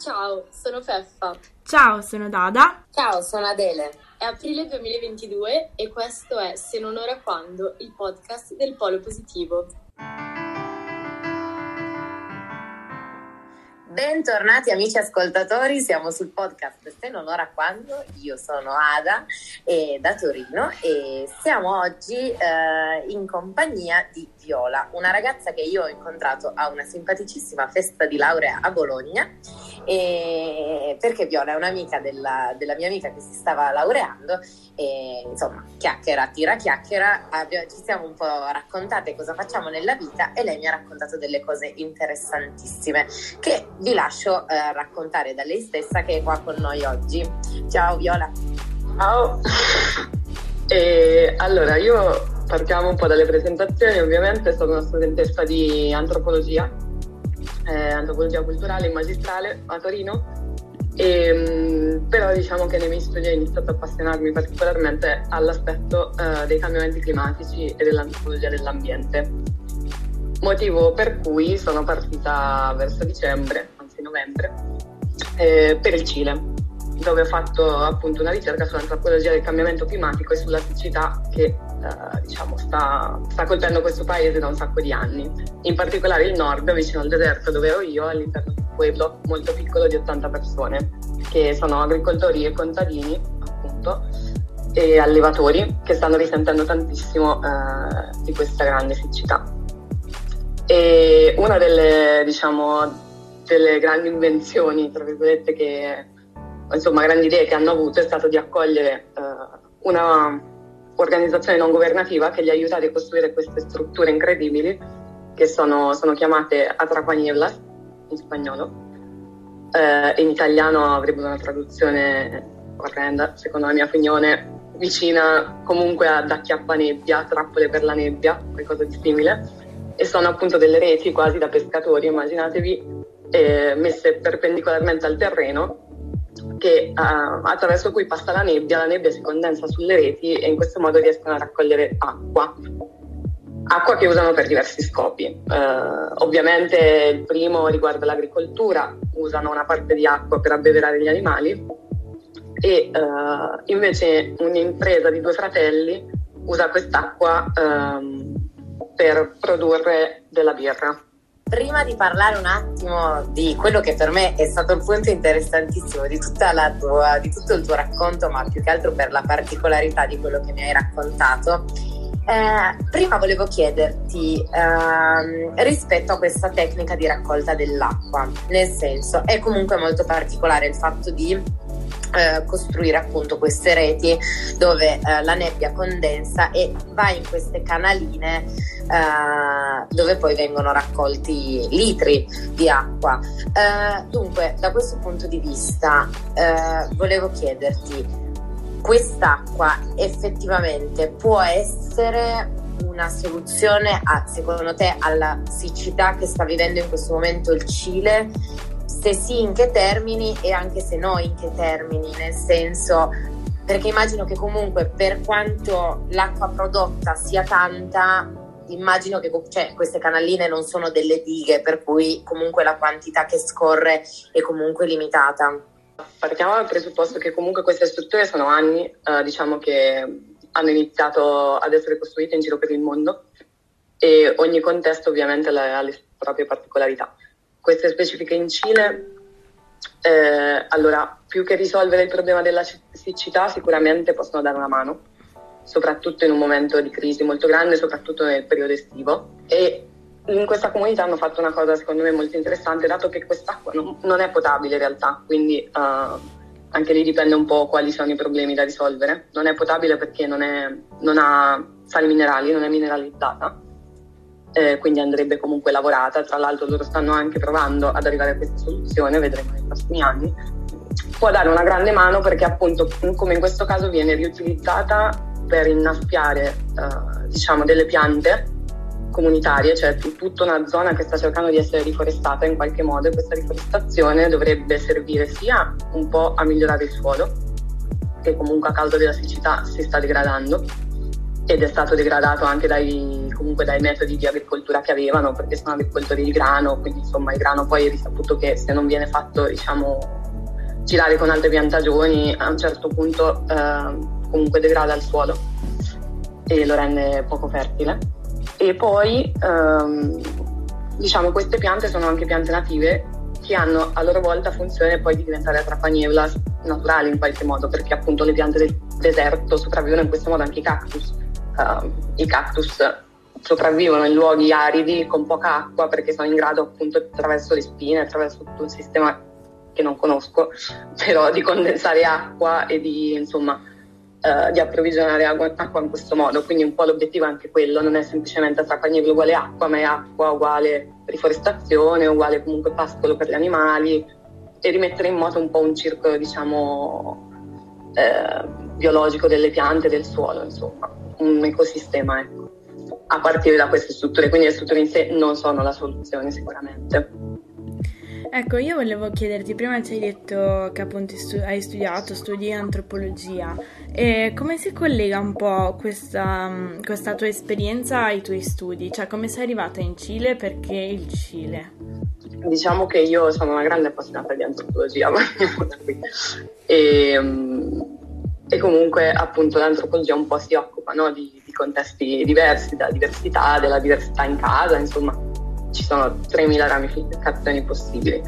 Ciao, sono Feffa. Ciao, sono Dada. Ciao, sono Adele. È aprile 2022 e questo è Se non ora quando, il podcast del Polo Positivo. Bentornati amici ascoltatori, siamo sul podcast Se non ora quando, io sono Ada e da Torino e siamo oggi eh, in compagnia di Viola, una ragazza che io ho incontrato a una simpaticissima festa di laurea a Bologna e perché Viola è un'amica della, della mia amica che si stava laureando e insomma chiacchiera, tira chiacchiera, abbiamo, ci siamo un po' raccontate cosa facciamo nella vita e lei mi ha raccontato delle cose interessantissime che vi lascio eh, raccontare da lei stessa che è qua con noi oggi. Ciao Viola. Ciao. E, allora, io partiamo un po' dalle presentazioni, ovviamente sono una studentessa di antropologia, eh, antropologia culturale in magistrale a Torino, e, mm, però diciamo che nei miei studi ho iniziato a appassionarmi particolarmente all'aspetto eh, dei cambiamenti climatici e dell'antropologia dell'ambiente. Motivo per cui sono partita verso dicembre di novembre, eh, per il Cile, dove ho fatto appunto una ricerca sull'antropologia del cambiamento climatico e sulla siccità che eh, diciamo, sta, sta, colpendo questo paese da un sacco di anni. In particolare il nord, vicino al deserto dove ero io, all'interno di un pueblo molto piccolo di 80 persone, che sono agricoltori e contadini, appunto, e allevatori che stanno risentendo tantissimo eh, di questa grande siccità. E una delle, diciamo, delle grandi invenzioni, tra virgolette, che, insomma, grandi idee che hanno avuto è stato di accogliere uh, una organizzazione non governativa che gli aiuta a ricostruire queste strutture incredibili che sono, sono chiamate Atraquanirlas in spagnolo. Uh, in italiano avrebbe una traduzione orrenda, secondo la mia opinione, vicina comunque ad acchiappanebbia, trappole per la nebbia, qualcosa di simile. E sono appunto delle reti quasi da pescatori, immaginatevi, eh, messe perpendicolarmente al terreno che, uh, attraverso cui passa la nebbia, la nebbia si condensa sulle reti e in questo modo riescono a raccogliere acqua, acqua che usano per diversi scopi. Uh, ovviamente il primo riguarda l'agricoltura, usano una parte di acqua per abbeverare gli animali e uh, invece un'impresa di due fratelli usa quest'acqua um, per produrre della birra prima di parlare un attimo di quello che per me è stato il punto interessantissimo di, tua, di, tutto il tuo racconto, ma più che altro per la particolarità di quello che mi hai raccontato, eh, prima volevo chiederti eh, rispetto a questa tecnica di raccolta dell'acqua, nel senso è comunque molto particolare il fatto di eh, costruire appunto queste reti dove eh, la nebbia condensa e va in queste canaline eh, dove poi vengono raccolti litri di acqua. Eh, dunque, da questo punto di vista, eh, volevo chiederti, quest'acqua effettivamente può essere una soluzione a, secondo te alla siccità che sta vivendo in questo momento il Cile se sì in che termini e anche se no in che termini, nel senso perché immagino che comunque per quanto l'acqua prodotta sia tanta, immagino che cioè, queste canalline non sono delle dighe, per cui comunque la quantità che scorre è comunque limitata. Partiamo dal presupposto che comunque queste strutture sono anni, eh, diciamo che hanno iniziato ad essere costruite in giro per il mondo e ogni contesto ovviamente ha le proprie particolarità queste specifiche in Cile, eh, allora più che risolvere il problema della siccità sicuramente possono dare una mano, soprattutto in un momento di crisi molto grande, soprattutto nel periodo estivo. E in questa comunità hanno fatto una cosa secondo me molto interessante, dato che quest'acqua non, non è potabile in realtà, quindi uh, anche lì dipende un po' quali sono i problemi da risolvere. Non è potabile perché non, è, non ha sali minerali, non è mineralizzata eh, quindi andrebbe comunque lavorata. Tra l'altro loro stanno anche provando ad arrivare a questa soluzione, vedremo nei prossimi anni. Può dare una grande mano perché appunto, come in questo caso, viene riutilizzata per innaffiare eh, diciamo delle piante comunitarie, cioè tutta una zona che sta cercando di essere riforestata in qualche modo e questa riforestazione dovrebbe servire sia un po' a migliorare il suolo, che comunque a causa della siccità si sta degradando, ed è stato degradato anche dai, dai metodi di agricoltura che avevano, perché sono agricoltori di grano, quindi insomma il grano poi è risaputo che se non viene fatto diciamo, girare con altre piantagioni a un certo punto eh, comunque degrada il suolo e lo rende poco fertile. E poi ehm, diciamo queste piante sono anche piante native che hanno a loro volta funzione poi di diventare trapanievlas naturali in qualche modo, perché appunto le piante del deserto sopravvivono in questo modo anche i cactus. Uh, I cactus sopravvivono in luoghi aridi con poca acqua perché sono in grado appunto attraverso le spine, attraverso tutto un sistema che non conosco, però di condensare acqua e di insomma uh, di approvvigionare acqua, acqua, in questo modo. Quindi un po' l'obiettivo è anche quello, non è semplicemente Trapaniero uguale acqua, ma è acqua uguale riforestazione, uguale comunque pascolo per gli animali e rimettere in moto un po' un circolo diciamo eh, biologico delle piante, del suolo, insomma, un ecosistema ecco, a partire da queste strutture, quindi le strutture in sé non sono la soluzione sicuramente. Ecco, io volevo chiederti, prima ci hai detto che appunto hai studiato, studi antropologia, e come si collega un po' questa, questa, tua esperienza ai tuoi studi? Cioè, come sei arrivata in Cile? Perché il Cile? Diciamo che io sono una grande appassionata di antropologia, e, e comunque appunto l'antropologia un po' si occupa no? di, di contesti diversi, della diversità, della diversità in casa, insomma ci sono 3.000 ramificazioni possibili.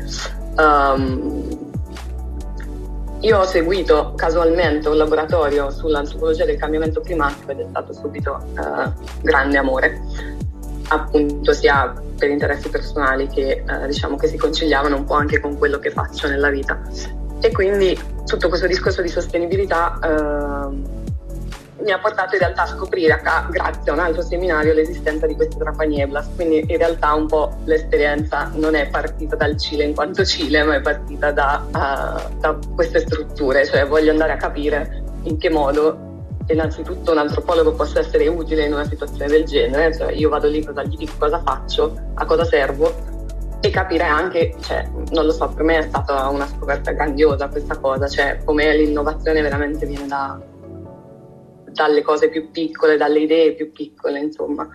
Um, io ho seguito casualmente un laboratorio sull'antropologia del cambiamento climatico ed è stato subito uh, grande amore, appunto sia per interessi personali che uh, diciamo che si conciliavano un po' anche con quello che faccio nella vita. E quindi tutto questo discorso di sostenibilità uh, mi ha portato in realtà a scoprire, a, grazie a un altro seminario, l'esistenza di queste trapanieblas. Quindi in realtà un po' l'esperienza non è partita dal Cile in quanto Cile, ma è partita da, uh, da queste strutture, cioè voglio andare a capire in che modo innanzitutto un antropologo possa essere utile in una situazione del genere, cioè io vado lì, cosa gli dico, cosa faccio, a cosa servo e capire anche, cioè, non lo so, per me è stata una scoperta grandiosa questa cosa, cioè come l'innovazione veramente viene da, dalle cose più piccole, dalle idee più piccole, insomma.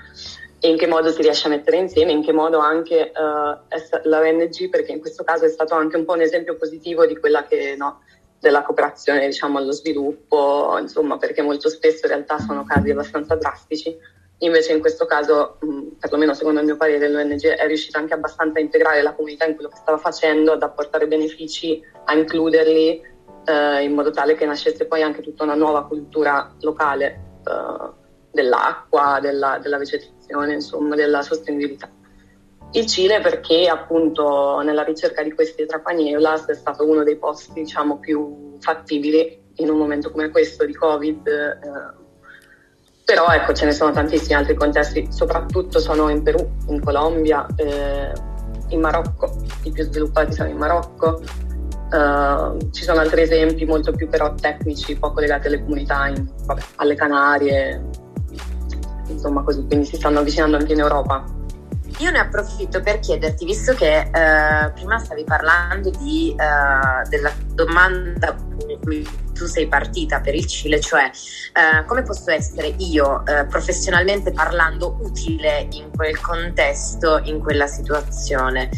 E in che modo si riesce a mettere insieme, in che modo anche uh, la ONG, perché in questo caso è stato anche un po' un esempio positivo di quella che, no, della cooperazione, diciamo, allo sviluppo, insomma, perché molto spesso in realtà sono casi abbastanza drastici. Invece in questo caso, mh, perlomeno secondo il mio parere, l'ONG è riuscita anche abbastanza a integrare la comunità in quello che stava facendo, ad apportare benefici, a includerli eh, in modo tale che nascesse poi anche tutta una nuova cultura locale eh, dell'acqua, della, della, vegetazione, insomma, della sostenibilità. Il Cile perché appunto nella ricerca di questi trapanielas è stato uno dei posti diciamo più fattibili in un momento come questo di Covid, eh, però ecco ce ne sono tantissimi altri contesti, soprattutto sono in Perù, in Colombia, eh, in Marocco, i più sviluppati sono in Marocco, Uh, ci sono altri esempi molto più però tecnici, poco legati alle comunità, in, vabbè, alle Canarie, insomma così, quindi si stanno avvicinando anche in Europa. Io ne approfitto per chiederti, visto che uh, prima stavi parlando di, uh, della domanda tu sei partita per il Cile, cioè come posso essere io professionalmente parlando utile in quel contesto, in quella situazione.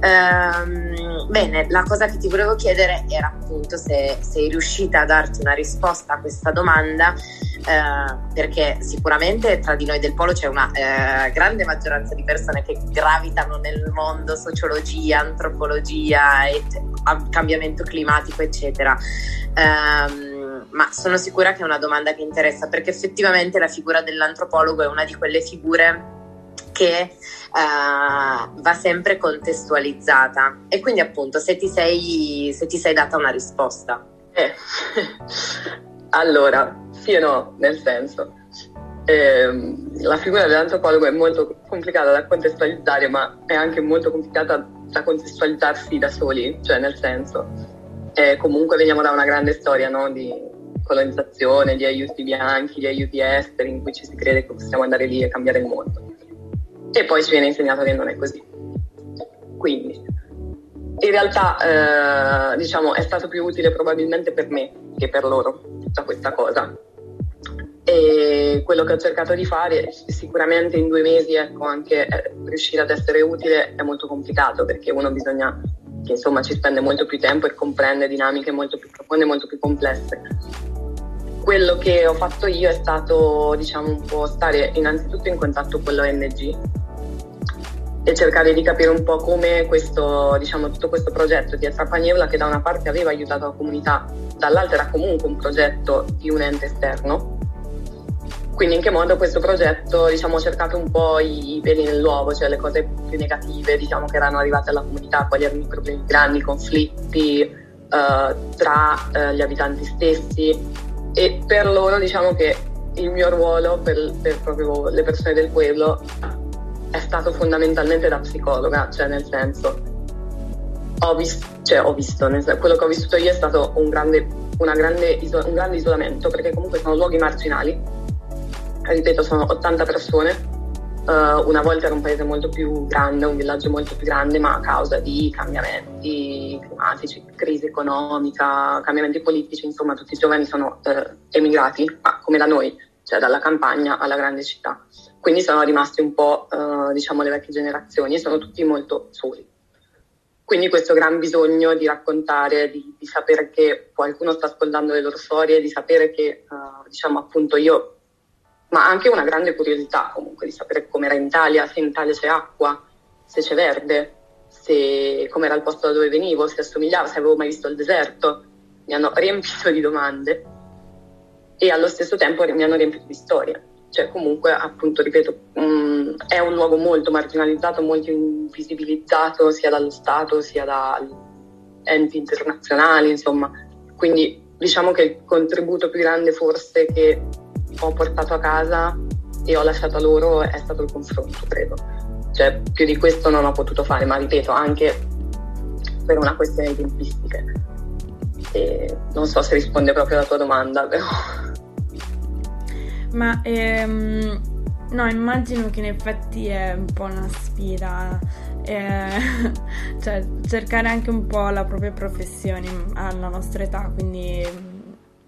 Ehm, bene, la cosa che ti volevo chiedere era appunto se sei riuscita a darti una risposta a questa domanda, eh, perché sicuramente tra di noi del Polo c'è una eh, grande maggioranza di persone che gravitano nel mondo sociologia, antropologia, et- cambiamento climatico, eccetera. Um, ma sono sicura che è una domanda che interessa perché effettivamente la figura dell'antropologo è una di quelle figure che uh, va sempre contestualizzata e quindi appunto se ti sei, se ti sei data una risposta. Eh. allora, sì e no, nel senso. Eh, la figura dell'antropologo è molto complicata da contestualizzare, ma è anche molto complicata da contestualizzarsi da soli, cioè nel senso, eh, comunque veniamo da una grande storia no? di colonizzazione, di aiuti bianchi, di aiuti esteri, in cui ci si crede che possiamo andare lì e cambiare il mondo e poi ci viene insegnato che non è così. Quindi, in realtà, eh, diciamo, è stato più utile probabilmente per me che per loro tutta questa cosa. E quello che ho cercato di fare, sicuramente in due mesi, ecco, anche eh, riuscire ad essere utile è molto complicato perché uno bisogna che insomma ci spende molto più tempo e comprende dinamiche molto più profonde, molto più complesse. Quello che ho fatto io è stato, diciamo, un po' stare innanzitutto in contatto con l'ONG e cercare di capire un po' come questo, diciamo, tutto questo progetto di Atrapagnevola, che da una parte aveva aiutato la comunità, dall'altra era comunque un progetto di un ente esterno, quindi in che modo questo progetto diciamo, ha cercato un po' i, peli nell'uovo, cioè le cose più negative diciamo, che erano arrivate alla comunità, quali erano i problemi grandi, i conflitti uh, tra uh, gli abitanti stessi e per loro diciamo che il mio ruolo per, per proprio le persone del pueblo è stato fondamentalmente da psicologa, cioè nel senso ho, vis- cioè, ho visto, senso, quello che ho vissuto io è stato un grande, grande iso- un grande isolamento perché comunque sono luoghi marginali ripeto, sono 80 persone. Uh, una volta era un paese molto più grande, un villaggio molto più grande, ma a causa di cambiamenti climatici, crisi economica, cambiamenti politici, insomma, tutti i giovani sono uh, emigrati, ma come da noi, cioè dalla campagna alla grande città. Quindi sono rimasti un po', uh, diciamo, le vecchie generazioni e sono tutti molto soli. Quindi questo gran bisogno di raccontare, di, di sapere che qualcuno sta ascoltando le loro storie, di sapere che, diciamo, appunto io ma anche una grande curiosità comunque di sapere com'era in Italia, se in Italia c'è acqua, se c'è verde, se com'era il posto da dove venivo, se assomigliava, se avevo mai visto il deserto. Mi hanno riempito di domande e allo stesso tempo mi hanno riempito di storie. Cioè comunque, appunto, ripeto, um, è un luogo molto marginalizzato, molto invisibilizzato sia dallo Stato sia da enti internazionali, insomma. Quindi diciamo che il contributo più grande forse che ho portato a casa e ho lasciato a loro è stato il confronto, credo. Cioè, più di questo non ho potuto fare, ma ripeto, anche per una questione di tempistiche. E non so se risponde proprio alla tua domanda, però. Ma ehm, no, immagino che in effetti è un po' una sfida. Eh, cioè, cercare anche un po' la propria professione alla nostra età, quindi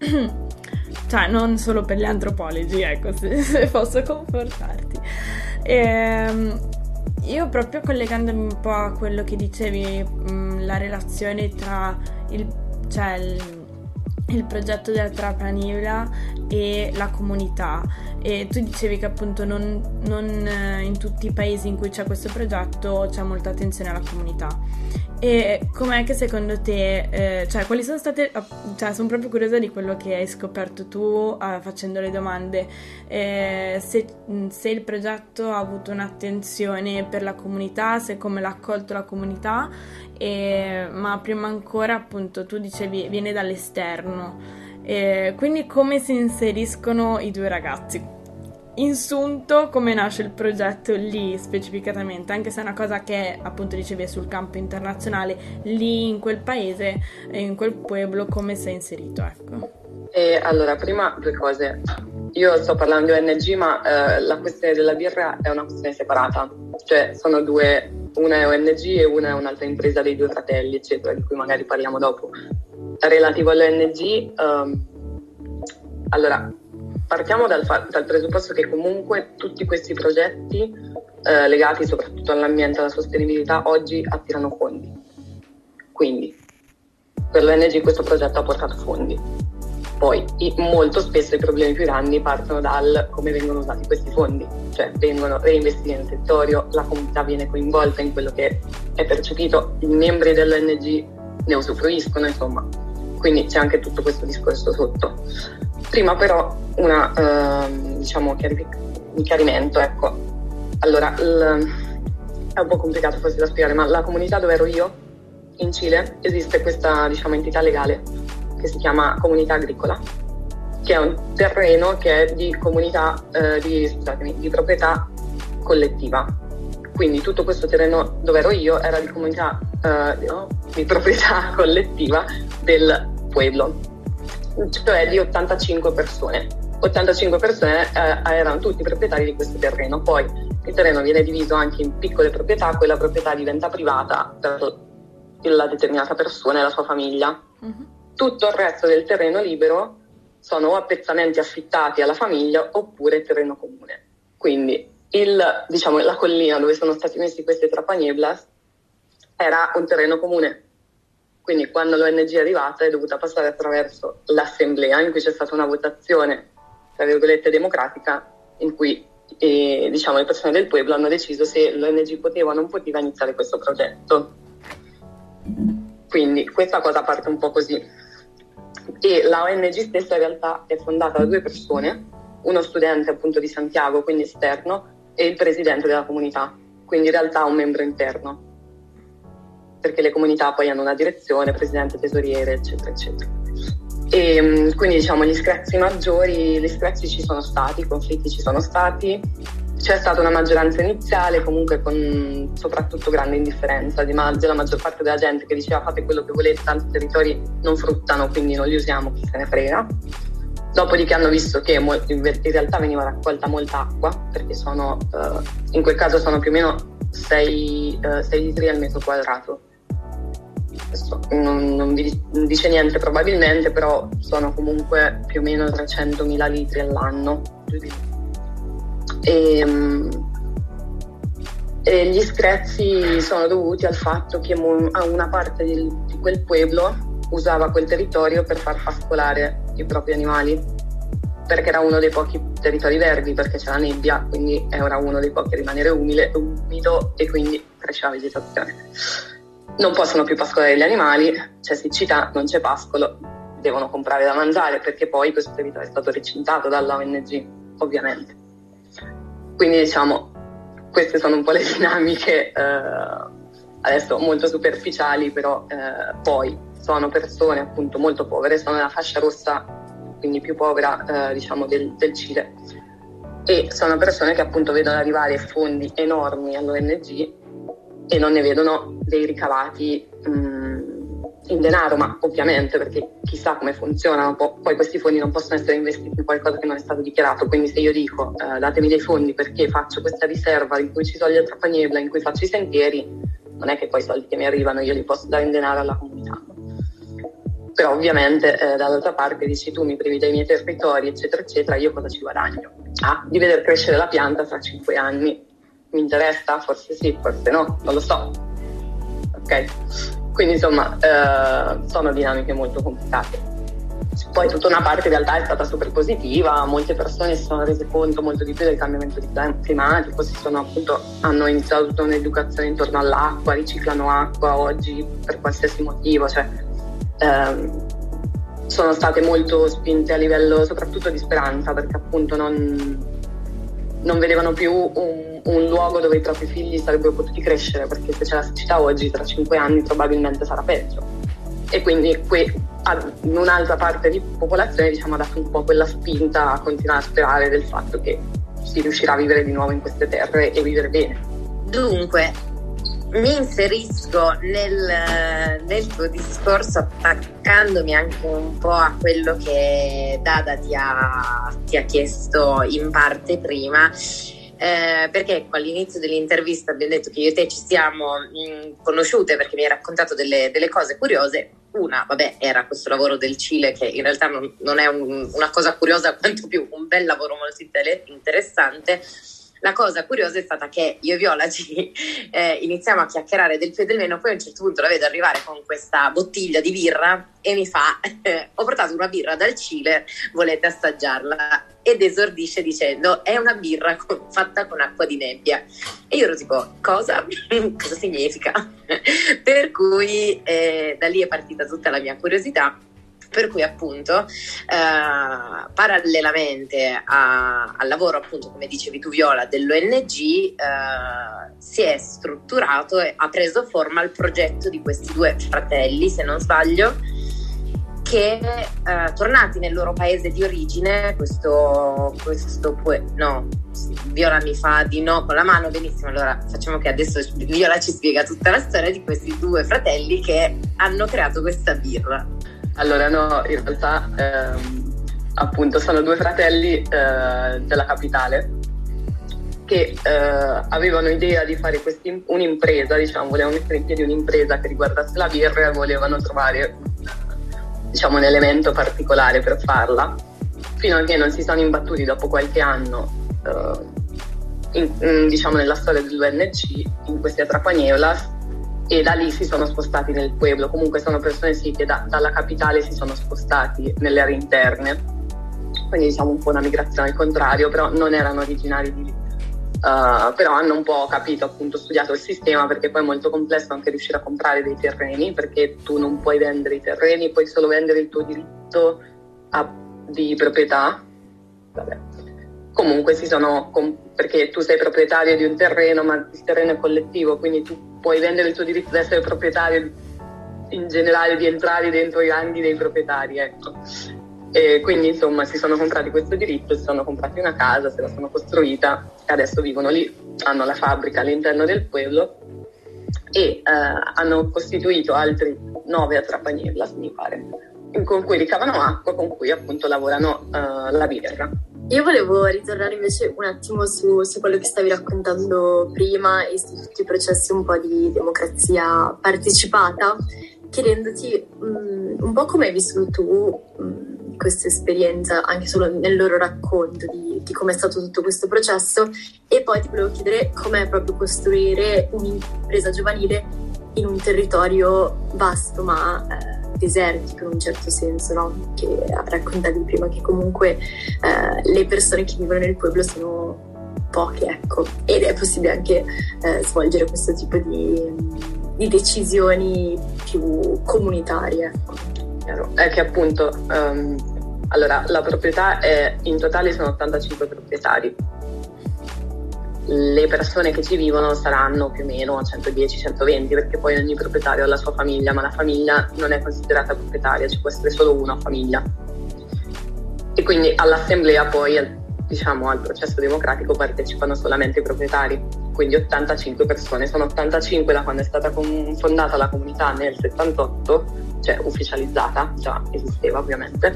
cioè non solo per gli antropologi, ecco, se, se posso confortarti. E, ehm, io proprio collegandomi un po' a quello che dicevi, mm, la relazione tra il, cioè il il progetto della Trapanivla e la comunità e tu dicevi che appunto non, non, eh, in tutti i paesi in cui c'è questo progetto c'è molta attenzione alla comunità. E com'è che secondo te, eh, cioè quali sono state, cioè sono proprio curiosa di quello che hai scoperto tu eh, facendo le domande, eh, se, se, il progetto ha avuto un'attenzione per la comunità, se come l'ha accolto la comunità, e, ma prima ancora appunto tu dicevi viene dall'esterno, quindi come si inseriscono i due ragazzi? insunto come nasce il progetto lì specificatamente, anche se è una cosa che appunto dicevi sul campo internazionale, lì in quel paese, in quel pueblo, come sei inserito? Ecco. E allora, prima due cose. Io sto parlando di ONG, ma eh, la questione della birra è una questione separata, cioè sono due, una è ONG e una è un'altra impresa dei due fratelli, eccetera, di cui magari parliamo dopo. Relativo all'ONG, um, allora partiamo dal, dal, presupposto che comunque tutti questi progetti eh, legati soprattutto all'ambiente e alla sostenibilità oggi attirano fondi. Quindi per l'ONG questo progetto ha portato fondi. Poi molto spesso i problemi più grandi partono dal come vengono usati questi fondi, cioè vengono reinvestiti nel territorio, la comunità viene coinvolta in quello che è percepito, i membri dell'ONG ne usufruiscono, insomma. Quindi c'è anche tutto questo discorso sotto. Prima però una, eh, diciamo, un chiarimento, ecco. Allora, l- è un po' complicato forse da spiegare, ma la comunità dove ero io, in Cile, esiste questa, diciamo, entità legale che si chiama comunità agricola, che è un terreno che è di comunità, eh, di, di proprietà collettiva. Quindi tutto questo terreno dove ero io era di comunità, eh, no? di proprietà collettiva del pueblo cioè di 85 persone. 85 persone eh, erano tutti proprietari di questo terreno. Poi il terreno viene diviso anche in piccole proprietà, quella proprietà diventa privata per la determinata persona e la sua famiglia. Uh-huh. Tutto il resto del terreno libero sono o appezzamenti affittati alla famiglia oppure terreno comune. Quindi il, diciamo, la collina dove sono stati messi questi trapanieblas era un terreno comune. Quindi quando l'ONG è arrivata è dovuta passare attraverso l'assemblea in cui c'è stata una votazione, tra virgolette, democratica, in cui e, diciamo, le persone del pueblo hanno deciso se l'ONG poteva o non poteva iniziare questo progetto. Quindi questa cosa parte un po' così. E la ONG stessa in realtà è fondata da due persone, uno studente appunto di Santiago, quindi esterno, e il presidente della comunità, quindi in realtà un membro interno, perché le comunità poi hanno una direzione, presidente, tesoriere, eccetera, eccetera. E mm, quindi diciamo gli screzi maggiori, gli screzi ci sono stati, i conflitti ci sono stati, c'è stata una maggioranza iniziale comunque con soprattutto grande indifferenza di ma- della maggior parte della gente che diceva fate quello che volete, tanti territori non fruttano quindi non li usiamo, chi se ne frega. Dopodiché hanno visto che in realtà veniva raccolta molta acqua, perché sono, uh, in quel caso sono più o meno 6, uh, 6 litri al metro quadrato non, non, vi dice niente probabilmente, però sono comunque più o meno 300.000 litri all'anno. E, ehm, e gli screzi sono dovuti al fatto che una parte di, quel pueblo usava quel territorio per far pascolare i propri animali perché era uno dei pochi territori verdi perché c'era nebbia, quindi era uno dei pochi a rimanere umile, umido e quindi cresceva vegetazione non possono più pascolare gli animali, c'è siccità, non c'è pascolo, devono comprare da mangiare perché poi questo territorio è stato recintato dalla ONG, ovviamente. Quindi diciamo, queste sono un po' le dinamiche, eh, adesso molto superficiali, però eh, poi sono persone appunto molto povere, sono nella fascia rossa, quindi più povera eh, diciamo del, del Cile. E sono persone che appunto vedono arrivare fondi enormi all'ONG e non ne vedono dei ricavati mh, mm, in denaro, ma ovviamente perché chissà come funzionano, poi questi fondi non possono essere investiti in qualcosa che non è stato dichiarato, quindi se io dico eh, datemi dei fondi perché faccio questa riserva in cui ci toglie il trapanebla, in cui faccio i sentieri, non è che poi i soldi che mi arrivano io li posso dare in denaro alla comunità. Però ovviamente eh, dall'altra parte dici tu mi privi dei miei territori, eccetera, eccetera, io cosa ci guadagno? Ah, di vedere crescere la pianta fra cinque anni mi interessa? Forse sì, forse no, non lo so. Ok? Quindi insomma eh, sono dinamiche molto complicate. Poi tutta una parte in realtà è stata super positiva, molte persone si sono rese conto molto di più del cambiamento climatico, appunto, hanno iniziato tutta un'educazione intorno all'acqua, riciclano acqua oggi per qualsiasi motivo, cioè, ehm, sono state molto spinte a livello soprattutto di speranza perché appunto non, non vedevano più un, un, luogo dove i propri figli sarebbero potuti crescere, perché se c'è la siccità oggi, tra cinque anni probabilmente sarà peggio. E quindi que, in un'altra parte di popolazione diciamo, ha dato un po' quella spinta a continuare a sperare del fatto che si riuscirà a vivere di nuovo in queste terre e vivere bene. Dunque, mi inserisco nel, nel, tuo discorso attaccandomi anche un po' a quello che Dada ti ha, ti ha chiesto in parte prima. Eh, perché all'inizio dell'intervista abbiamo detto che io e te ci siamo mh, mm, conosciute perché mi hai raccontato delle, delle, cose curiose. Una, vabbè, era questo lavoro del Cile che in realtà non, non è un, una cosa curiosa quanto più un bel lavoro molto interessante la cosa curiosa è stata che io e Viola ci eh, iniziamo a chiacchierare del più e del meno, poi a un certo punto la vedo arrivare con questa bottiglia di birra e mi fa: eh, Ho portato una birra dal Cile, volete assaggiarla? Ed esordisce dicendo: È una birra con, fatta con acqua di nebbia. E io ero tipo: Cosa? Cosa significa? per cui eh, da lì è partita tutta la mia curiosità per cui appunto eh, parallelamente a, al lavoro appunto come dicevi tu Viola dell'ONG eh, si è strutturato e ha preso forma il progetto di questi due fratelli se non sbaglio che eh, tornati nel loro paese di origine questo, questo no Viola mi fa di no con la mano benissimo allora facciamo che adesso Viola ci spiega tutta la storia di questi due fratelli che hanno creato questa birra allora no, in realtà ehm, appunto sono due fratelli eh, della capitale che eh, avevano idea di fare un'impresa, diciamo, volevano mettere in piedi un'impresa che riguardasse la birra e volevano trovare diciamo, un elemento particolare per farla. fino a che non si sono imbattuti dopo qualche anno uh, in, in, diciamo nella storia dell'UNC in queste Atrapanielas e da lì si sono spostati nel pueblo. Comunque sono persone sì che da, dalla capitale si sono spostati nelle aree interne quindi diciamo un po' una migrazione al contrario, però non erano originari di lì. Uh, però hanno un po' capito, appunto, studiato il sistema perché poi è molto complesso anche riuscire a comprare dei terreni perché tu non puoi vendere i terreni, puoi solo vendere il tuo diritto a, di proprietà. Vabbè. Comunque si sono, perché tu sei proprietario di un terreno, ma il terreno è collettivo, quindi tu puoi vendere il tuo diritto di essere proprietario in generale, di entrare dentro i ranghi dei proprietari. Ecco. E quindi insomma si sono comprati questo diritto, si sono comprati una casa, se la sono costruita e adesso vivono lì, hanno la fabbrica all'interno del pueblo e eh, hanno costituito altri nove atrapanielas mi pare, con cui ricavano acqua, con cui appunto lavorano eh, la birra. Io volevo ritornare invece un attimo su, su, quello che stavi raccontando prima e su tutti i processi un po' di democrazia partecipata, chiedendoti um, un po' come hai vissuto tu um, questa esperienza anche solo nel loro racconto di, di come è stato tutto questo processo. E poi ti volevo chiedere com'è proprio costruire un'impresa giovanile in un territorio vasto ma eh, desertico in un certo senso, no? che raccontavi prima che comunque eh, le persone che vivono nel pueblo sono poche ecco ed è possibile anche eh, svolgere questo tipo di, di decisioni più comunitarie. Ecco chiaro, è che appunto um, allora, la proprietà è in totale sono 85 proprietari. Le persone che ci vivono saranno più o meno 110-120 perché poi ogni proprietario ha la sua famiglia, ma la famiglia non è considerata proprietaria, ci può essere solo una famiglia. E quindi all'assemblea poi, diciamo, al processo democratico partecipano solamente i proprietari, quindi 85 persone, sono 85 da quando è stata fondata la comunità nel 78 cioè ufficializzata, già esisteva ovviamente,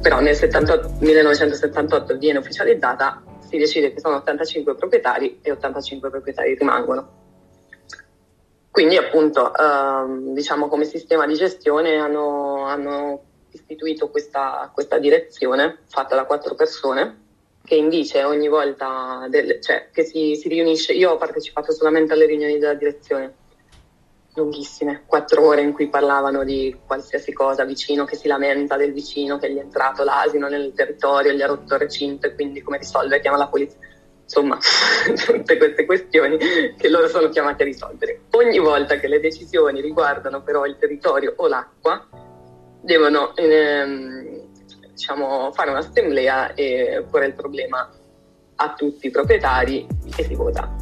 però nel 78, 1978 viene ufficializzata, si decide che sono 85 proprietari e 85 proprietari rimangono. Quindi appunto ehm, diciamo come sistema di gestione hanno, hanno istituito questa, questa, direzione fatta da quattro persone che indice ogni volta, del, cioè che si, si riunisce, io ho partecipato solamente alle riunioni della direzione, lunghissime, quattro ore in cui parlavano di qualsiasi cosa vicino che si lamenta del vicino che gli è entrato l'asino nel territorio, gli ha rotto il recinto e quindi come risolve, chiama la polizia. Insomma, tutte queste questioni che loro sono chiamati a risolvere. Ogni volta che le decisioni riguardano però il territorio o l'acqua, devono ehm, diciamo, fare un'assemblea e porre il problema a tutti i proprietari e si vota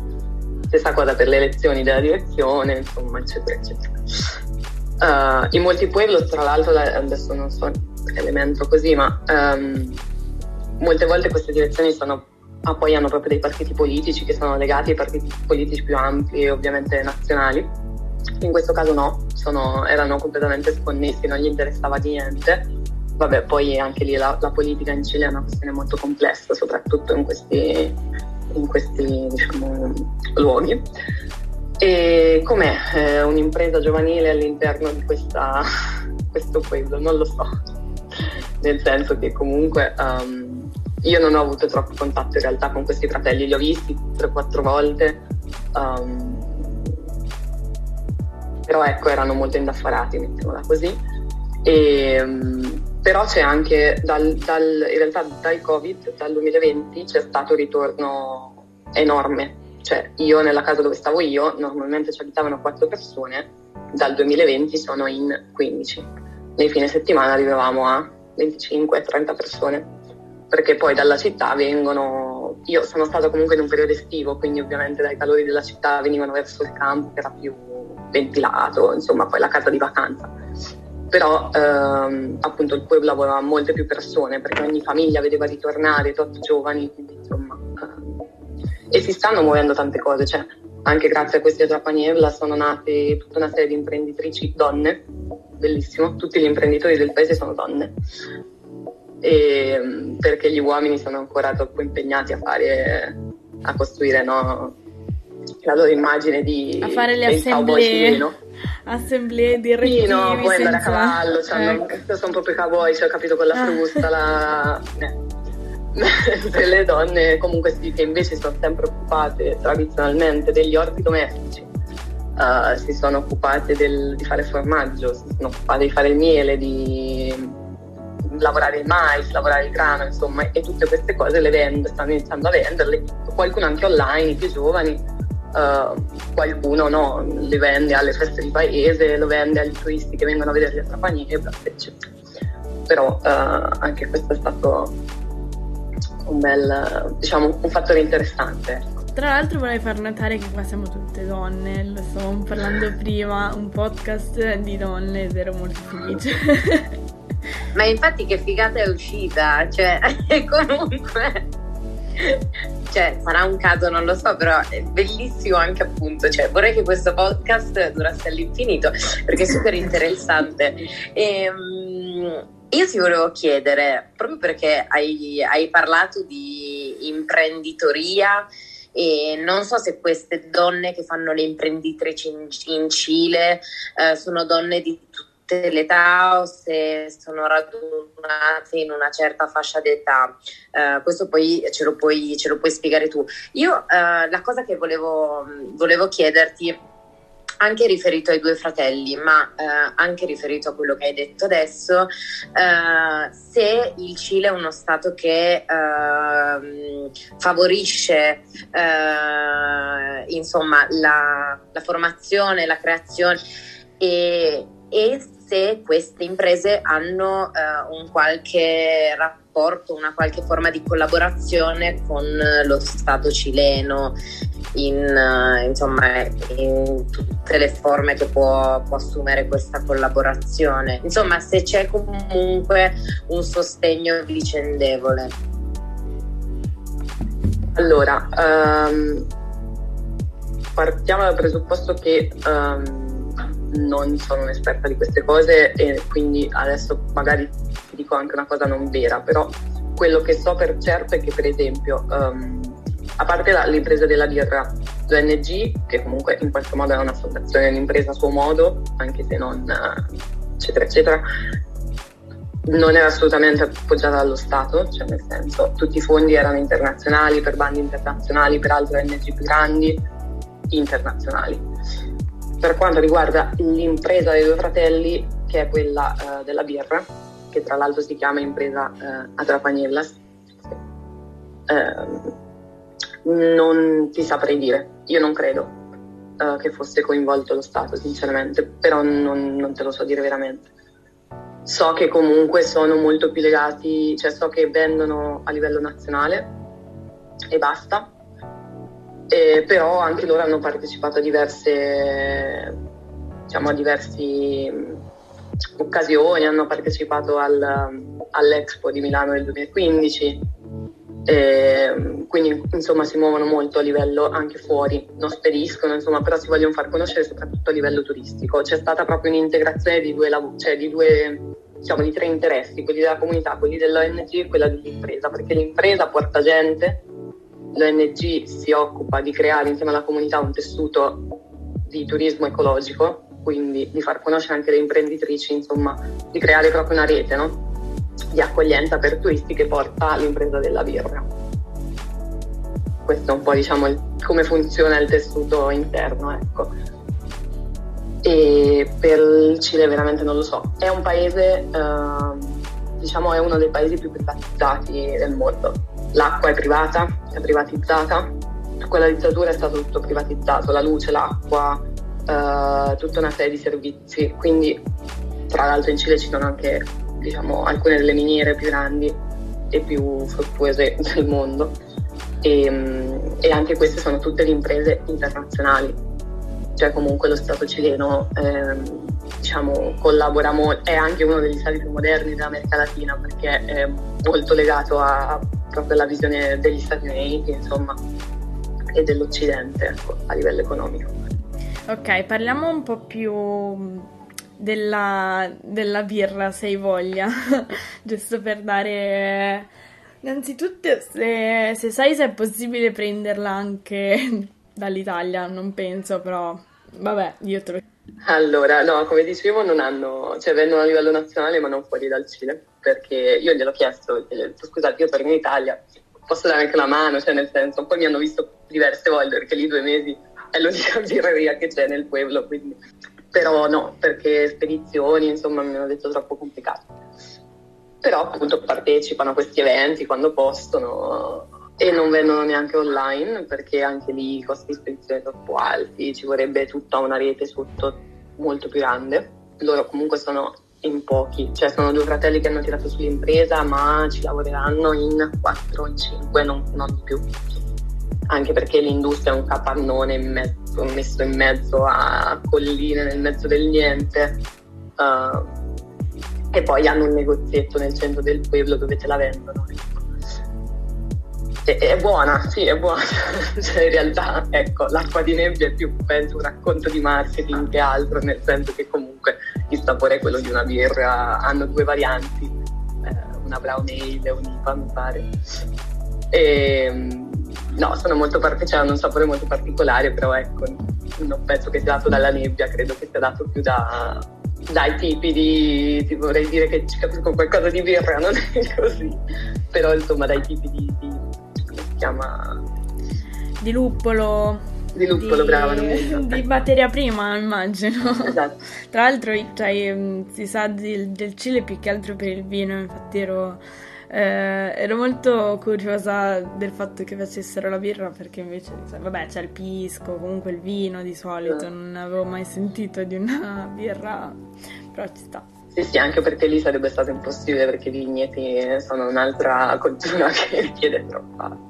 stessa cosa per le elezioni della direzione, insomma, eccetera, eccetera. Uh, in molti pueblos, tra l'altro, adesso non so elemento così, ma um, molte volte queste direzioni sono, ah, poi hanno proprio dei partiti politici che sono legati ai partiti politici più ampli e ovviamente nazionali. In questo caso no, sono, erano completamente sconnessi, non gli interessava niente. Vabbè, poi anche lì la, la politica in Cile è una questione molto complessa, soprattutto in questi in questi diciamo, luoghi. E com'è eh, un'impresa giovanile all'interno di questa, questo pueblo? Non lo so, nel senso che comunque um, io non ho avuto troppo contatto in realtà con questi fratelli, li ho visti 3-4 volte, um, però ecco erano molto indaffarati, mettiamola così. E, um, però c'è anche dal, dal, in realtà dal Covid, dal 2020 c'è stato un ritorno enorme. Cioè io nella casa dove stavo io normalmente ci abitavano 4 persone, dal 2020 sono in 15. Nei fine settimana arrivavamo a 25-30 persone, perché poi dalla città vengono... Io sono stata comunque in un periodo estivo, quindi ovviamente dai calori della città venivano verso il campo che era più ventilato, insomma poi la casa di vacanza però ehm, appunto il pueblo aveva molte più persone perché ogni famiglia vedeva ritornare tot giovani, quindi insomma ehm, e si stanno muovendo tante cose, cioè anche grazie a questi Atrapanievla sono nate tutta una serie di imprenditrici donne, bellissimo, tutti gli imprenditori del paese sono donne, e, ehm, perché gli uomini sono ancora troppo impegnati a fare, a costruire no, la loro immagine di a fare le assemblee assemblee di rettivi Sì, no, poi senza... andare a cavallo, cioè, ecco. sono proprio cowboy, cioè, ho capito, con la Ah. frusta, la... le donne comunque sì, che invece sono sempre occupate tradizionalmente degli orti domestici, eh, si sono occupate del- di fare formaggio, si sono occupate di fare il miele, di lavorare il mais, lavorare il grano, insomma, e tutte queste cose le vende, stanno iniziando a venderle, qualcuno anche online, i più giovani, eh, qualcuno no, le vende alle feste di paese, lo vende agli turisti che vengono a vederli a Trapaniebla, eccetera. Però eh, anche questo è stato un bel, diciamo, un fattore interessante. ecco. Tra l'altro vorrei far notare che qua siamo tutte donne, lo stavamo parlando prima, un podcast di donne ed ero molto felice. Ma infatti che figata è uscita, cioè comunque cioè sarà un caso, non lo so, però è bellissimo anche appunto, cioè vorrei che questo podcast durasse all'infinito perché è super interessante. Ehm, io ti volevo chiedere, proprio perché hai, hai parlato di imprenditoria e non so se queste donne che fanno le imprenditrici in, in Cile eh, sono donne di tutte le età o se sono radunate in una certa fascia d'età. Eh, questo poi ce lo, puoi, ce lo puoi spiegare tu. Io eh, la cosa che volevo, volevo chiederti, anche riferito ai due fratelli, ma eh, anche riferito a quello che hai detto adesso, eh, se il Cile è uno Stato che ehm, favorisce eh, insomma la, la formazione, la creazione e, e se queste imprese hanno eh, un qualche rapporto, una qualche forma di collaborazione con lo Stato cileno in, eh, insomma, in tutte le forme che può, può assumere questa collaborazione. Insomma, se c'è comunque un sostegno vicendevole. Allora, ehm, partiamo dal presupposto che ehm, non sono un'esperta di queste cose e quindi adesso magari dico anche una cosa non vera, però quello che so per certo è che per esempio, ehm, a parte la- l'impresa della birra, l'ONG, che comunque in qualche modo è fondazione, un'impresa a suo modo, anche se non eh, eccetera eccetera, non era assolutamente appoggiata dallo Stato, cioè nel senso tutti i fondi erano internazionali per bandi internazionali, per altre ONG più grandi, internazionali. Per quanto riguarda l'impresa dei due fratelli, che è quella eh, della birra, che tra l'altro si chiama impresa eh, a Trapanellas, ehm, non ti saprei dire, io non credo eh, che fosse coinvolto lo Stato, sinceramente, però non, non te lo so dire veramente. So che comunque sono molto più legati, cioè so che vendono a livello nazionale e basta, e però anche loro hanno partecipato a diverse, diciamo, a diversi mh, occasioni, hanno partecipato al- all'Expo di Milano del 2015, e, quindi insomma si muovono molto a livello anche fuori, non spediscono, insomma, però si vogliono far conoscere soprattutto a livello turistico. C'è stata proprio un'integrazione di due, lav- cioè di due diciamo, di tre interessi, quelli della comunità, quelli dell'ONG e quella dell'impresa, perché l'impresa porta gente, l'ONG si occupa di creare insieme alla comunità un tessuto di turismo ecologico, quindi di far conoscere anche le imprenditrici, insomma, di creare proprio una rete no? di accoglienza per turisti che porta l'impresa della birra. Questo è un po' diciamo il- come funziona il tessuto interno, ecco. E per il Cile veramente non lo so. È un paese, ehm, diciamo, è uno dei paesi più privatizzati del mondo. L'acqua è privata, è privatizzata. Con la dittatura è stato tutto privatizzato, la luce, l'acqua, eh, tutta una serie di servizi. Quindi, tra l'altro, in Cile ci sono anche, diciamo, alcune delle miniere più grandi e più fruttuose del mondo. E, mm, e anche queste sono tutte le imprese internazionali cioè comunque lo Stato cileno ehm, diciamo, collabora molto, è anche uno degli stati più moderni dell'America Latina perché è molto legato a, proprio alla visione degli Stati Uniti insomma, e dell'Occidente ecco, a livello economico. Ok, parliamo un po' più della, della birra, se hai voglia, giusto per dare... Innanzitutto, se, se sai se è possibile prenderla anche dall'Italia, non penso, però Vabbè, io te lo... Allora, no, come dicevo, non hanno, cioè vengono a livello nazionale ma non fuori dal Cile, perché io gliel'ho chiesto, gli ho detto, scusate, io torno in Italia, posso dare anche una mano, cioè nel senso, poi mi hanno visto diverse volte perché lì due mesi è l'unica birreria che c'è nel pueblo, quindi... però no, perché spedizioni, insomma, mi hanno detto troppo complicato. Però appunto partecipano a questi eventi quando possono e non vendono neanche online perché anche lì i costi di spedizione sono troppo alti, ci vorrebbe tutta una rete sotto molto più grande. Loro comunque sono in pochi, cioè sono due fratelli che hanno tirato sull'impresa ma ci lavoreranno in 4 o in 5, non, non più. Anche perché l'industria è un capannone in mezzo, messo in mezzo a colline, nel mezzo del niente. Uh, e poi hanno un negozietto nel centro del pueblo dove te la vendono. È, buona, sì, è buona. cioè, in realtà, ecco, l'acqua di nebbia è più, penso, un racconto di marketing che altro, nel senso che comunque il sapore è quello di una birra, hanno due varianti, eh, una brown ale e un'IPA, mi pare. E, ehm, no, sono molto part- cioè, hanno un sapore molto particolare, però ecco, non penso che sia dato dalla nebbia, credo che sia dato più da, dai tipi di, ti vorrei dire che ci capisco qualcosa di birra, non è così, però insomma dai tipi di, di chiama? Di luppolo. Di luppolo, di, brava. Di materia prima, immagino. Esatto. Tra l'altro, cioè, mm, si sa del, del Cile più che altro per il vino, infatti ero... Eh, ero molto curiosa del fatto che facessero la birra perché invece, vabbè, c'è il pisco, comunque il vino di solito, non avevo mai sentito di una birra, però ci sta. Sì, sì, anche perché lì sarebbe stato impossibile perché i vigneti sono un'altra cultura che richiede troppo acqua.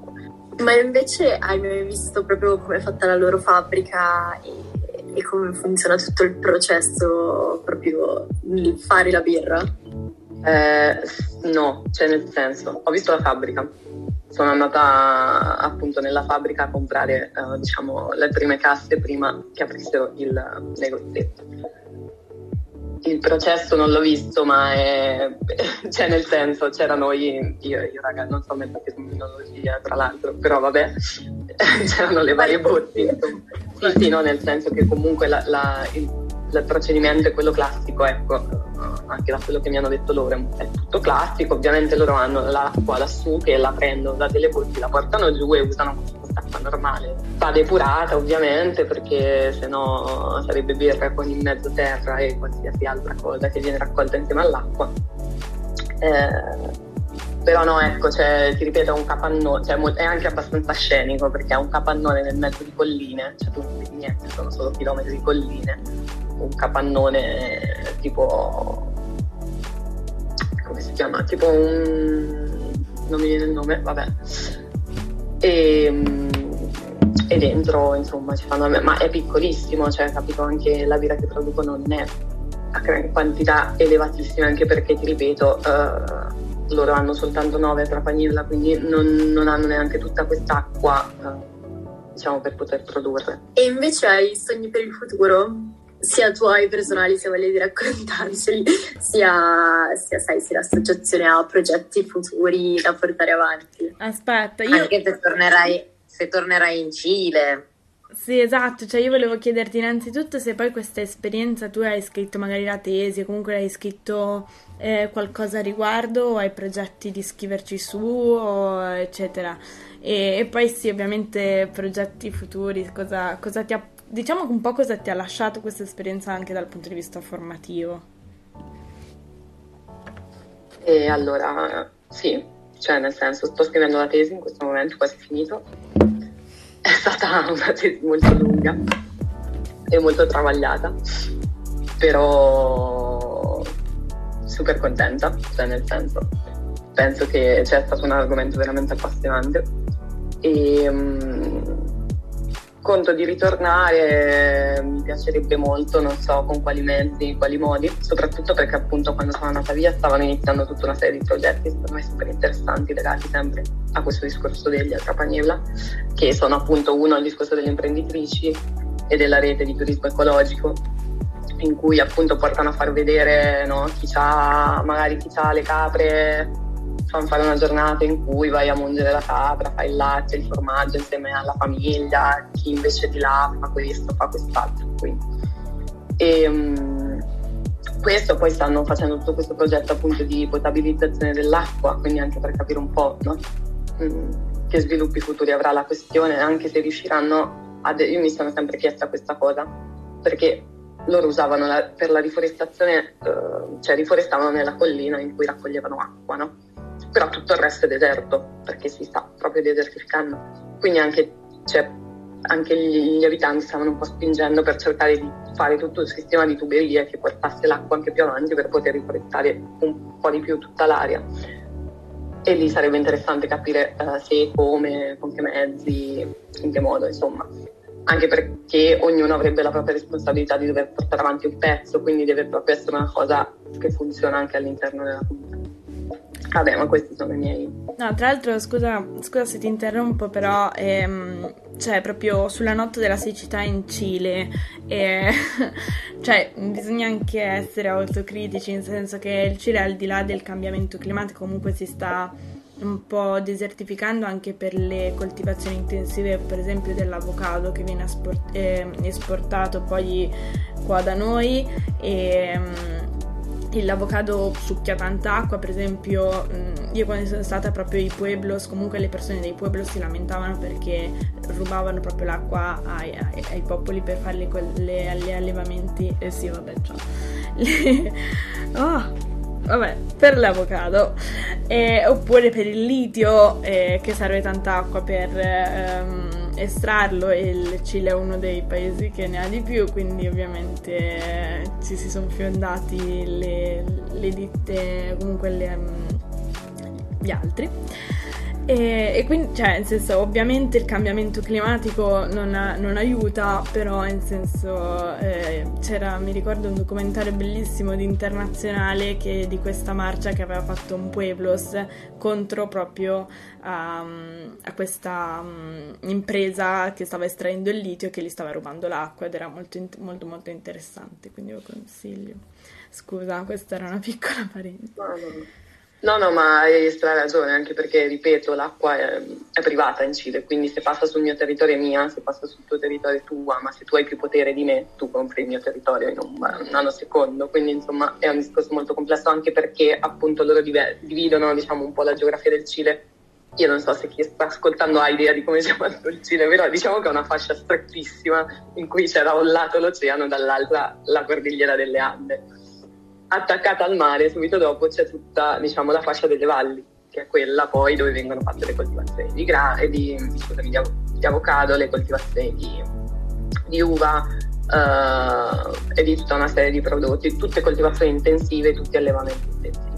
Ma invece hai mai visto proprio come è fatta la loro fabbrica e, e come funziona tutto il processo proprio di fare la birra? Eh, no, cioè nel senso, ho visto la fabbrica, sono andata appunto nella fabbrica a comprare eh, diciamo le prime casse prima che aprissero il negozietto il processo non l'ho visto, ma è, cioè nel senso c'erano io, io raga, non so mettere terminologia tra l'altro, però vabbè, c'erano le varie botti. Sì, sì, no, nel senso che comunque la, la, il, il, procedimento è quello classico, ecco, anche da quello che mi hanno detto loro, è tutto classico, ovviamente loro hanno l'acqua lassù che la prendono da delle botti, la portano giù e usano quest'acqua normale. Va depurata ovviamente perché sennò sarebbe birra con in mezzo terra e qualsiasi altra cosa che viene raccolta insieme all'acqua. Eh, però no, ecco, cioè, ti ripeto, è un capannone, cioè, è anche abbastanza scenico perché è un capannone nel mezzo di colline, cioè tu niente, sono solo chilometri di colline, un capannone tipo, come si chiama? Tipo un, non mi viene il nome, vabbè. E, e dentro, insomma, ci fanno, ma è piccolissimo, cioè, capito, anche la birra che producono non è a quantità elevatissime, anche perché, ti ripeto, uh, loro hanno soltanto 9 a Trapanilla, quindi non, non, hanno neanche tutta quest'acqua eh, diciamo, per poter produrre. E invece hai sogni per il futuro? Sia tuoi personali, se volevi raccontarceli, sia, sia, sai, se l'associazione ha progetti futuri da portare avanti. Aspetta, io... Anche se tornerai, se tornerai in Cile. Sì, esatto, cioè io volevo chiederti innanzitutto se poi questa esperienza tu hai scritto magari la tesi o comunque hai scritto eh, qualcosa a riguardo o hai progetti di scriverci su eccetera. E, e, poi sì, ovviamente progetti futuri, cosa, cosa ti ha, diciamo un po' cosa ti ha lasciato questa esperienza anche dal punto di vista formativo. E allora, sì, cioè nel senso sto scrivendo la tesi in questo momento, quasi finito è stata una tesi molto lunga e molto travagliata, però super contenta, cioè nel senso, penso che cioè, è stato un argomento veramente appassionante e um, conto di ritornare, mi piacerebbe molto, non so con quali mezzi, in quali modi, soprattutto perché appunto quando sono andata via stavano iniziando tutta una serie di progetti secondo me super interessanti legati sempre a questo discorso degli Atrapaniebla, che sono appunto uno il discorso delle imprenditrici e della rete di turismo ecologico in cui appunto portano a far vedere no, chi ha magari chi ha le capre fanno fare una giornata in cui vai a mungere la capra, fai il latte, il formaggio insieme alla famiglia, chi invece di là fa questo, fa quest'altro. Quindi. E, um, questo poi stanno facendo tutto questo progetto appunto di potabilizzazione dell'acqua, quindi anche per capire un po' no? mm, che sviluppi futuri avrà la questione, anche se riusciranno a... De- io mi sono sempre chiesta questa cosa, perché loro usavano la, per la riforestazione, eh, cioè riforestavano nella collina in cui raccoglievano acqua, no? Però tutto il resto è deserto, perché si sta proprio desertificando. Quindi anche, cioè, anche gli, gli, abitanti stavano un po' spingendo per cercare di fare tutto il sistema di tuberie che portasse l'acqua anche più avanti per poter riforestare un po' di più tutta l'area. E lì sarebbe interessante capire uh, se, come, con che mezzi, in che modo, insomma anche perché ognuno avrebbe la propria responsabilità di dover portare avanti un pezzo, quindi deve proprio essere una cosa che funziona anche all'interno della comunità. Vabbè, ma questi sono i miei. No, tra l'altro, scusa, scusa se ti interrompo, però, ehm, cioè, proprio sulla notte della siccità in Cile, eh, cioè, bisogna anche essere autocritici, nel senso che il Cile, al di là del cambiamento climatico, comunque si sta un po' desertificando anche per le coltivazioni intensive, per esempio dell'avocado che viene esport- eh, esportato poi qua da noi e um, l'avocado succhia tanta acqua, per esempio um, io quando sono stata proprio ai pueblos, comunque le persone dei pueblos si lamentavano perché rubavano proprio l'acqua ai, ai, ai popoli per quelle, gli allevamenti, eh sì vabbè ciao. Le... Oh vabbè, per l'avocado, eh, oppure per il litio, eh, che serve tanta acqua per ehm, estrarlo e il Cile è uno dei paesi che ne ha di più, quindi ovviamente eh, ci si sono fiondati le, le ditte, comunque le, um, gli altri. E, e, quindi, cioè, nel senso, ovviamente il cambiamento climatico non, non aiuta, però, nel senso, eh, c'era, mi ricordo un documentario bellissimo di internazionale che, di questa marcia che aveva fatto un Pueblos contro proprio um, a questa um, impresa che stava estraendo il litio e che gli stava rubando l'acqua ed era molto, molto, molto interessante, quindi lo consiglio. Scusa, questa era una piccola parentesi. No, no, ma hai stra ragione, anche perché, ripeto, l'acqua è, è, privata in Cile, quindi se passa sul mio territorio è mia, se passa sul tuo territorio è tua, ma se tu hai più potere di me, tu compri il mio territorio in un, un nanosecondo. Quindi, insomma, è un discorso molto complesso, anche perché, appunto, loro dividono, diciamo, un po' la geografia del Cile. Io non so se chi sta ascoltando ha idea di come sia fatto il Cile, però diciamo che è una fascia strettissima in cui c'è da un lato l'oceano, dall'altra la cordigliera delle Ande attaccata al mare, subito dopo c'è tutta diciamo, la fascia delle valli, che è quella poi dove vengono fatte le coltivazioni di, gra- di, scusami, di, av- di avocado, le coltivazioni di, di uva uh, e di tutta una serie di prodotti, tutte coltivazioni intensive, tutti allevamenti intensivi.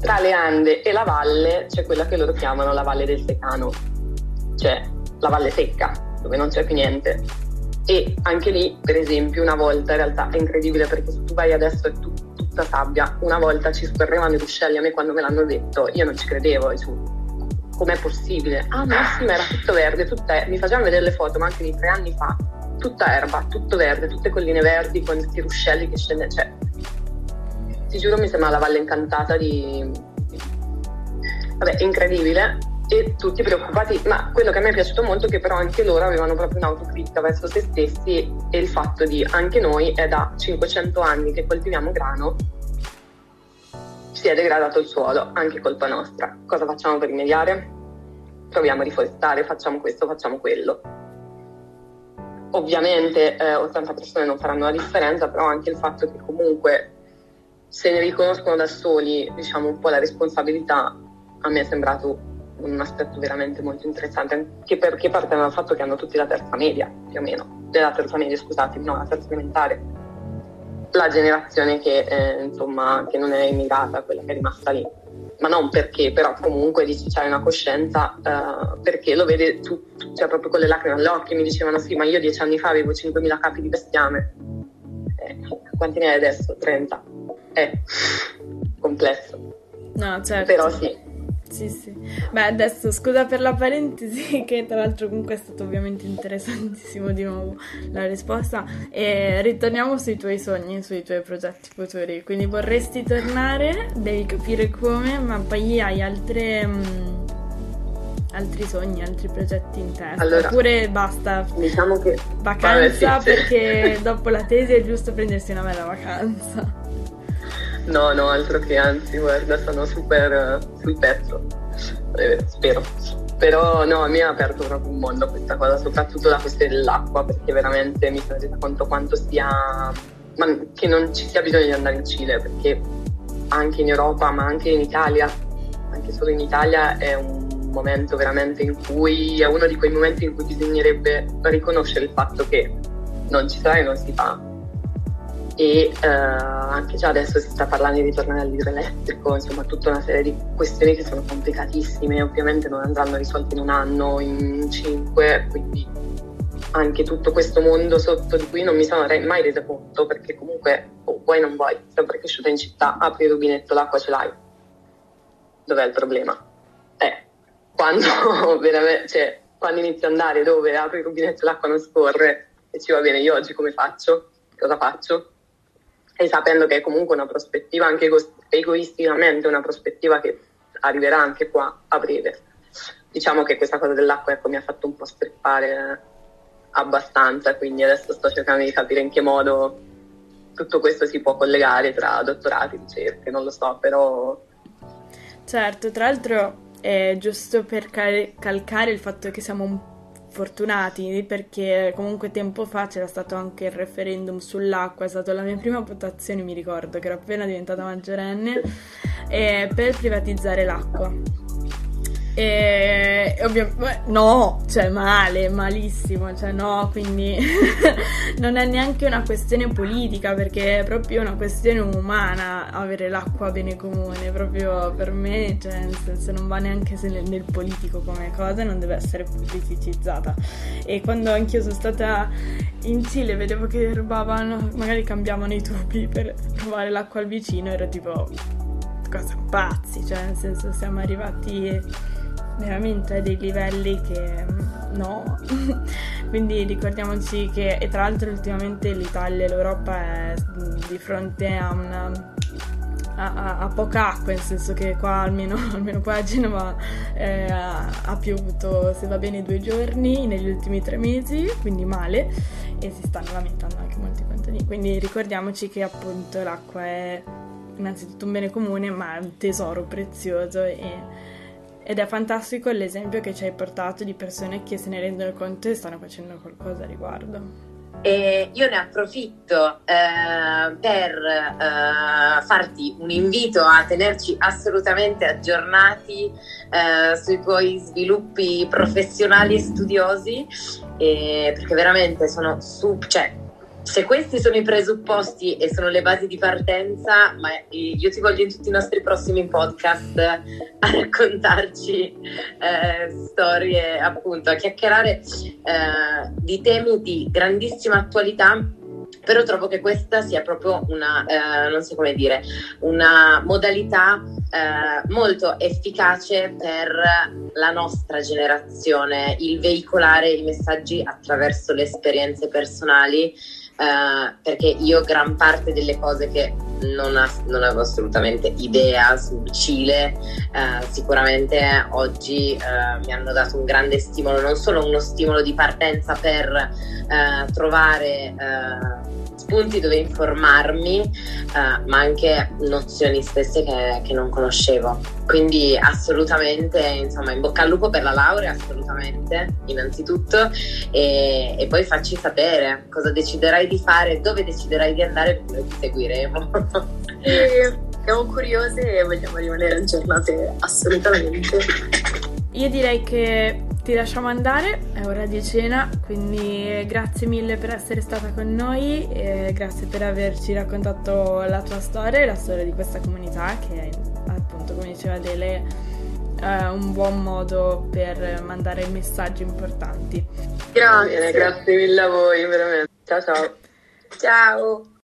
Tra le Ande e la valle c'è quella che loro chiamano la valle del secano, cioè la valle secca, dove non c'è più niente. E anche lì, per esempio, una volta in realtà è incredibile perché se tu vai adesso è tutto tutta sabbia. Una volta ci scorrevano i ruscelli, a me quando me l'hanno detto io non ci credevo, com'è possibile? Ah ma era tutto verde, tutta, mi facevano vedere le foto, ma anche di tre anni fa, tutta erba, tutto verde, tutte colline verdi con questi ruscelli che scende, cioè, ti giuro mi sembra la valle incantata di... Vabbè, incredibile, e tutti preoccupati, ma quello che a me è piaciuto molto è che però anche loro avevano proprio un'autocritica verso se stessi e il fatto di anche noi è da 500 anni che coltiviamo grano, si è degradato il suolo, anche colpa nostra. Cosa facciamo per rimediare? Proviamo a riforestare, facciamo questo, facciamo quello. Ovviamente eh, 80 persone non faranno la differenza, però anche il fatto che comunque se ne riconoscono da soli, diciamo, un po' la responsabilità, a me è sembrato un aspetto veramente molto interessante, anche perché parte dal fatto che hanno tutti la terza media, più o meno, della terza media, scusatemi, no, la terza elementare. La generazione che, eh, insomma, che non è immigrata, quella che è rimasta lì. Ma non perché, però comunque dici c'hai una coscienza, eh, perché lo vede tu, cioè proprio con le lacrime agli occhi, mi dicevano sì, ma io dieci anni fa avevo 5.000 capi di bestiame. Eh, quanti ne hai adesso? 30. È complesso. No, certo. Però sì, Sì, sì. Beh, adesso scusa per la parentesi, che tra l'altro comunque è stato ovviamente interessantissimo di nuovo la risposta. E ritorniamo sui tuoi sogni, sui tuoi progetti futuri. Quindi vorresti tornare, devi capire come, ma poi hai altre. Mh, mm, altri sogni, altri progetti in testa. Allora, Oppure basta diciamo che... vacanza Vabbè, sì. perché dopo la tesi è giusto prendersi una bella vacanza. No, no, altro che anzi, guarda, sono super uh, sul pezzo, eh, spero. Però no, mi ha aperto proprio un mondo questa cosa, soprattutto la questione dell'acqua, perché veramente mi sono resa conto quanto sia, ma che non ci sia bisogno di andare in Cile, perché anche in Europa, ma anche in Italia, anche solo in Italia è un momento veramente in cui, è uno di quei momenti in cui bisognerebbe riconoscere il fatto che non ci sarà e non si fa e eh, anche già adesso si sta parlando di tornare all'idroelettrico, insomma tutta una serie di questioni che sono complicatissime, ovviamente non andranno risolte in un anno, in cinque, quindi anche tutto questo mondo sotto di cui non mi sono mai resa conto perché comunque oh, vuoi non vuoi, sempre cresciuta in città, apri il rubinetto, l'acqua ce l'hai. Dov'è il problema? Eh, quando veramente, cioè, quando inizi ad andare dove apri il rubinetto l'acqua non scorre e ci va bene, io oggi come faccio? Cosa faccio? E sapendo che è comunque una prospettiva anche egoisticamente una prospettiva che arriverà anche qua a breve. Diciamo che questa cosa dell'acqua ecco, mi ha fatto un po' streppare abbastanza, quindi adesso sto cercando di capire in che modo tutto questo si può collegare tra dottorati, ricerche, non lo so, però... Certo, tra l'altro è giusto per calcare il fatto che siamo un fortunati perché comunque tempo fa c'era stato anche il referendum sull'acqua, è stata la mia prima votazione, mi ricordo che ero appena diventata maggiorenne, per privatizzare l'acqua. E ovviamente no, cioè male, malissimo, cioè no, quindi non è neanche una questione politica perché è proprio una questione umana avere l'acqua bene comune, proprio per me, cioè nel senso non va neanche nel, nel politico come cosa, non deve essere politicizzata. E quando anch'io sono stata in Cile vedevo che rubavano, magari cambiavano i tubi per rubare l'acqua al vicino, ero tipo cosa pazzi, cioè nel senso siamo arrivati veramente a dei livelli che mm, no. Quindi ricordiamoci che, e tra l'altro ultimamente l'Italia e l'Europa è mm, di fronte a una a, a, poca acqua, nel senso che qua almeno, almeno qua a Genova eh, ha piovuto se va bene due giorni negli ultimi tre mesi, quindi male, e si stanno lamentando anche molti contadini. Quindi ricordiamoci che appunto l'acqua è innanzitutto un bene comune, ma è un tesoro prezioso e ed è fantastico l'esempio che ci hai portato di persone che se ne rendono conto e stanno facendo qualcosa a riguardo. E io ne approfitto eh, per eh, farti un invito a tenerci assolutamente aggiornati eh, sui tuoi sviluppi professionali e studiosi, perché veramente sono su, cioè, se questi sono i presupposti e sono le basi di partenza, ma io ti voglio in tutti i nostri prossimi podcast a raccontarci eh, storie, appunto, a chiacchierare eh, di temi di grandissima attualità però trovo che questa sia proprio una, eh, non so come dire, una modalità eh, molto efficace per la nostra generazione, il veicolare i messaggi attraverso le esperienze personali Uh, perché io gran parte delle cose che non, ha, non avevo assolutamente idea sul Cile, uh, sicuramente oggi uh, mi hanno dato un grande stimolo, non solo uno stimolo di partenza per trovare spunti dove informarmi, uh, ma anche nozioni stesse che, che, non conoscevo. Quindi assolutamente, insomma, in bocca al lupo per la laurea, assolutamente, innanzitutto, e, e poi facci sapere cosa deciderai di fare, dove deciderai di andare, perché noi ti seguiremo. e siamo curiose e vogliamo rimanere aggiornate assolutamente. Io direi che ti lasciamo andare, è ora di cena, quindi grazie mille per essere stata con noi e grazie per averci raccontato la tua storia e la storia di questa comunità che è appunto, come diceva Dele, eh, un buon modo per mandare messaggi importanti. Grazie, grazie mille a voi, veramente. Ciao ciao. Ciao.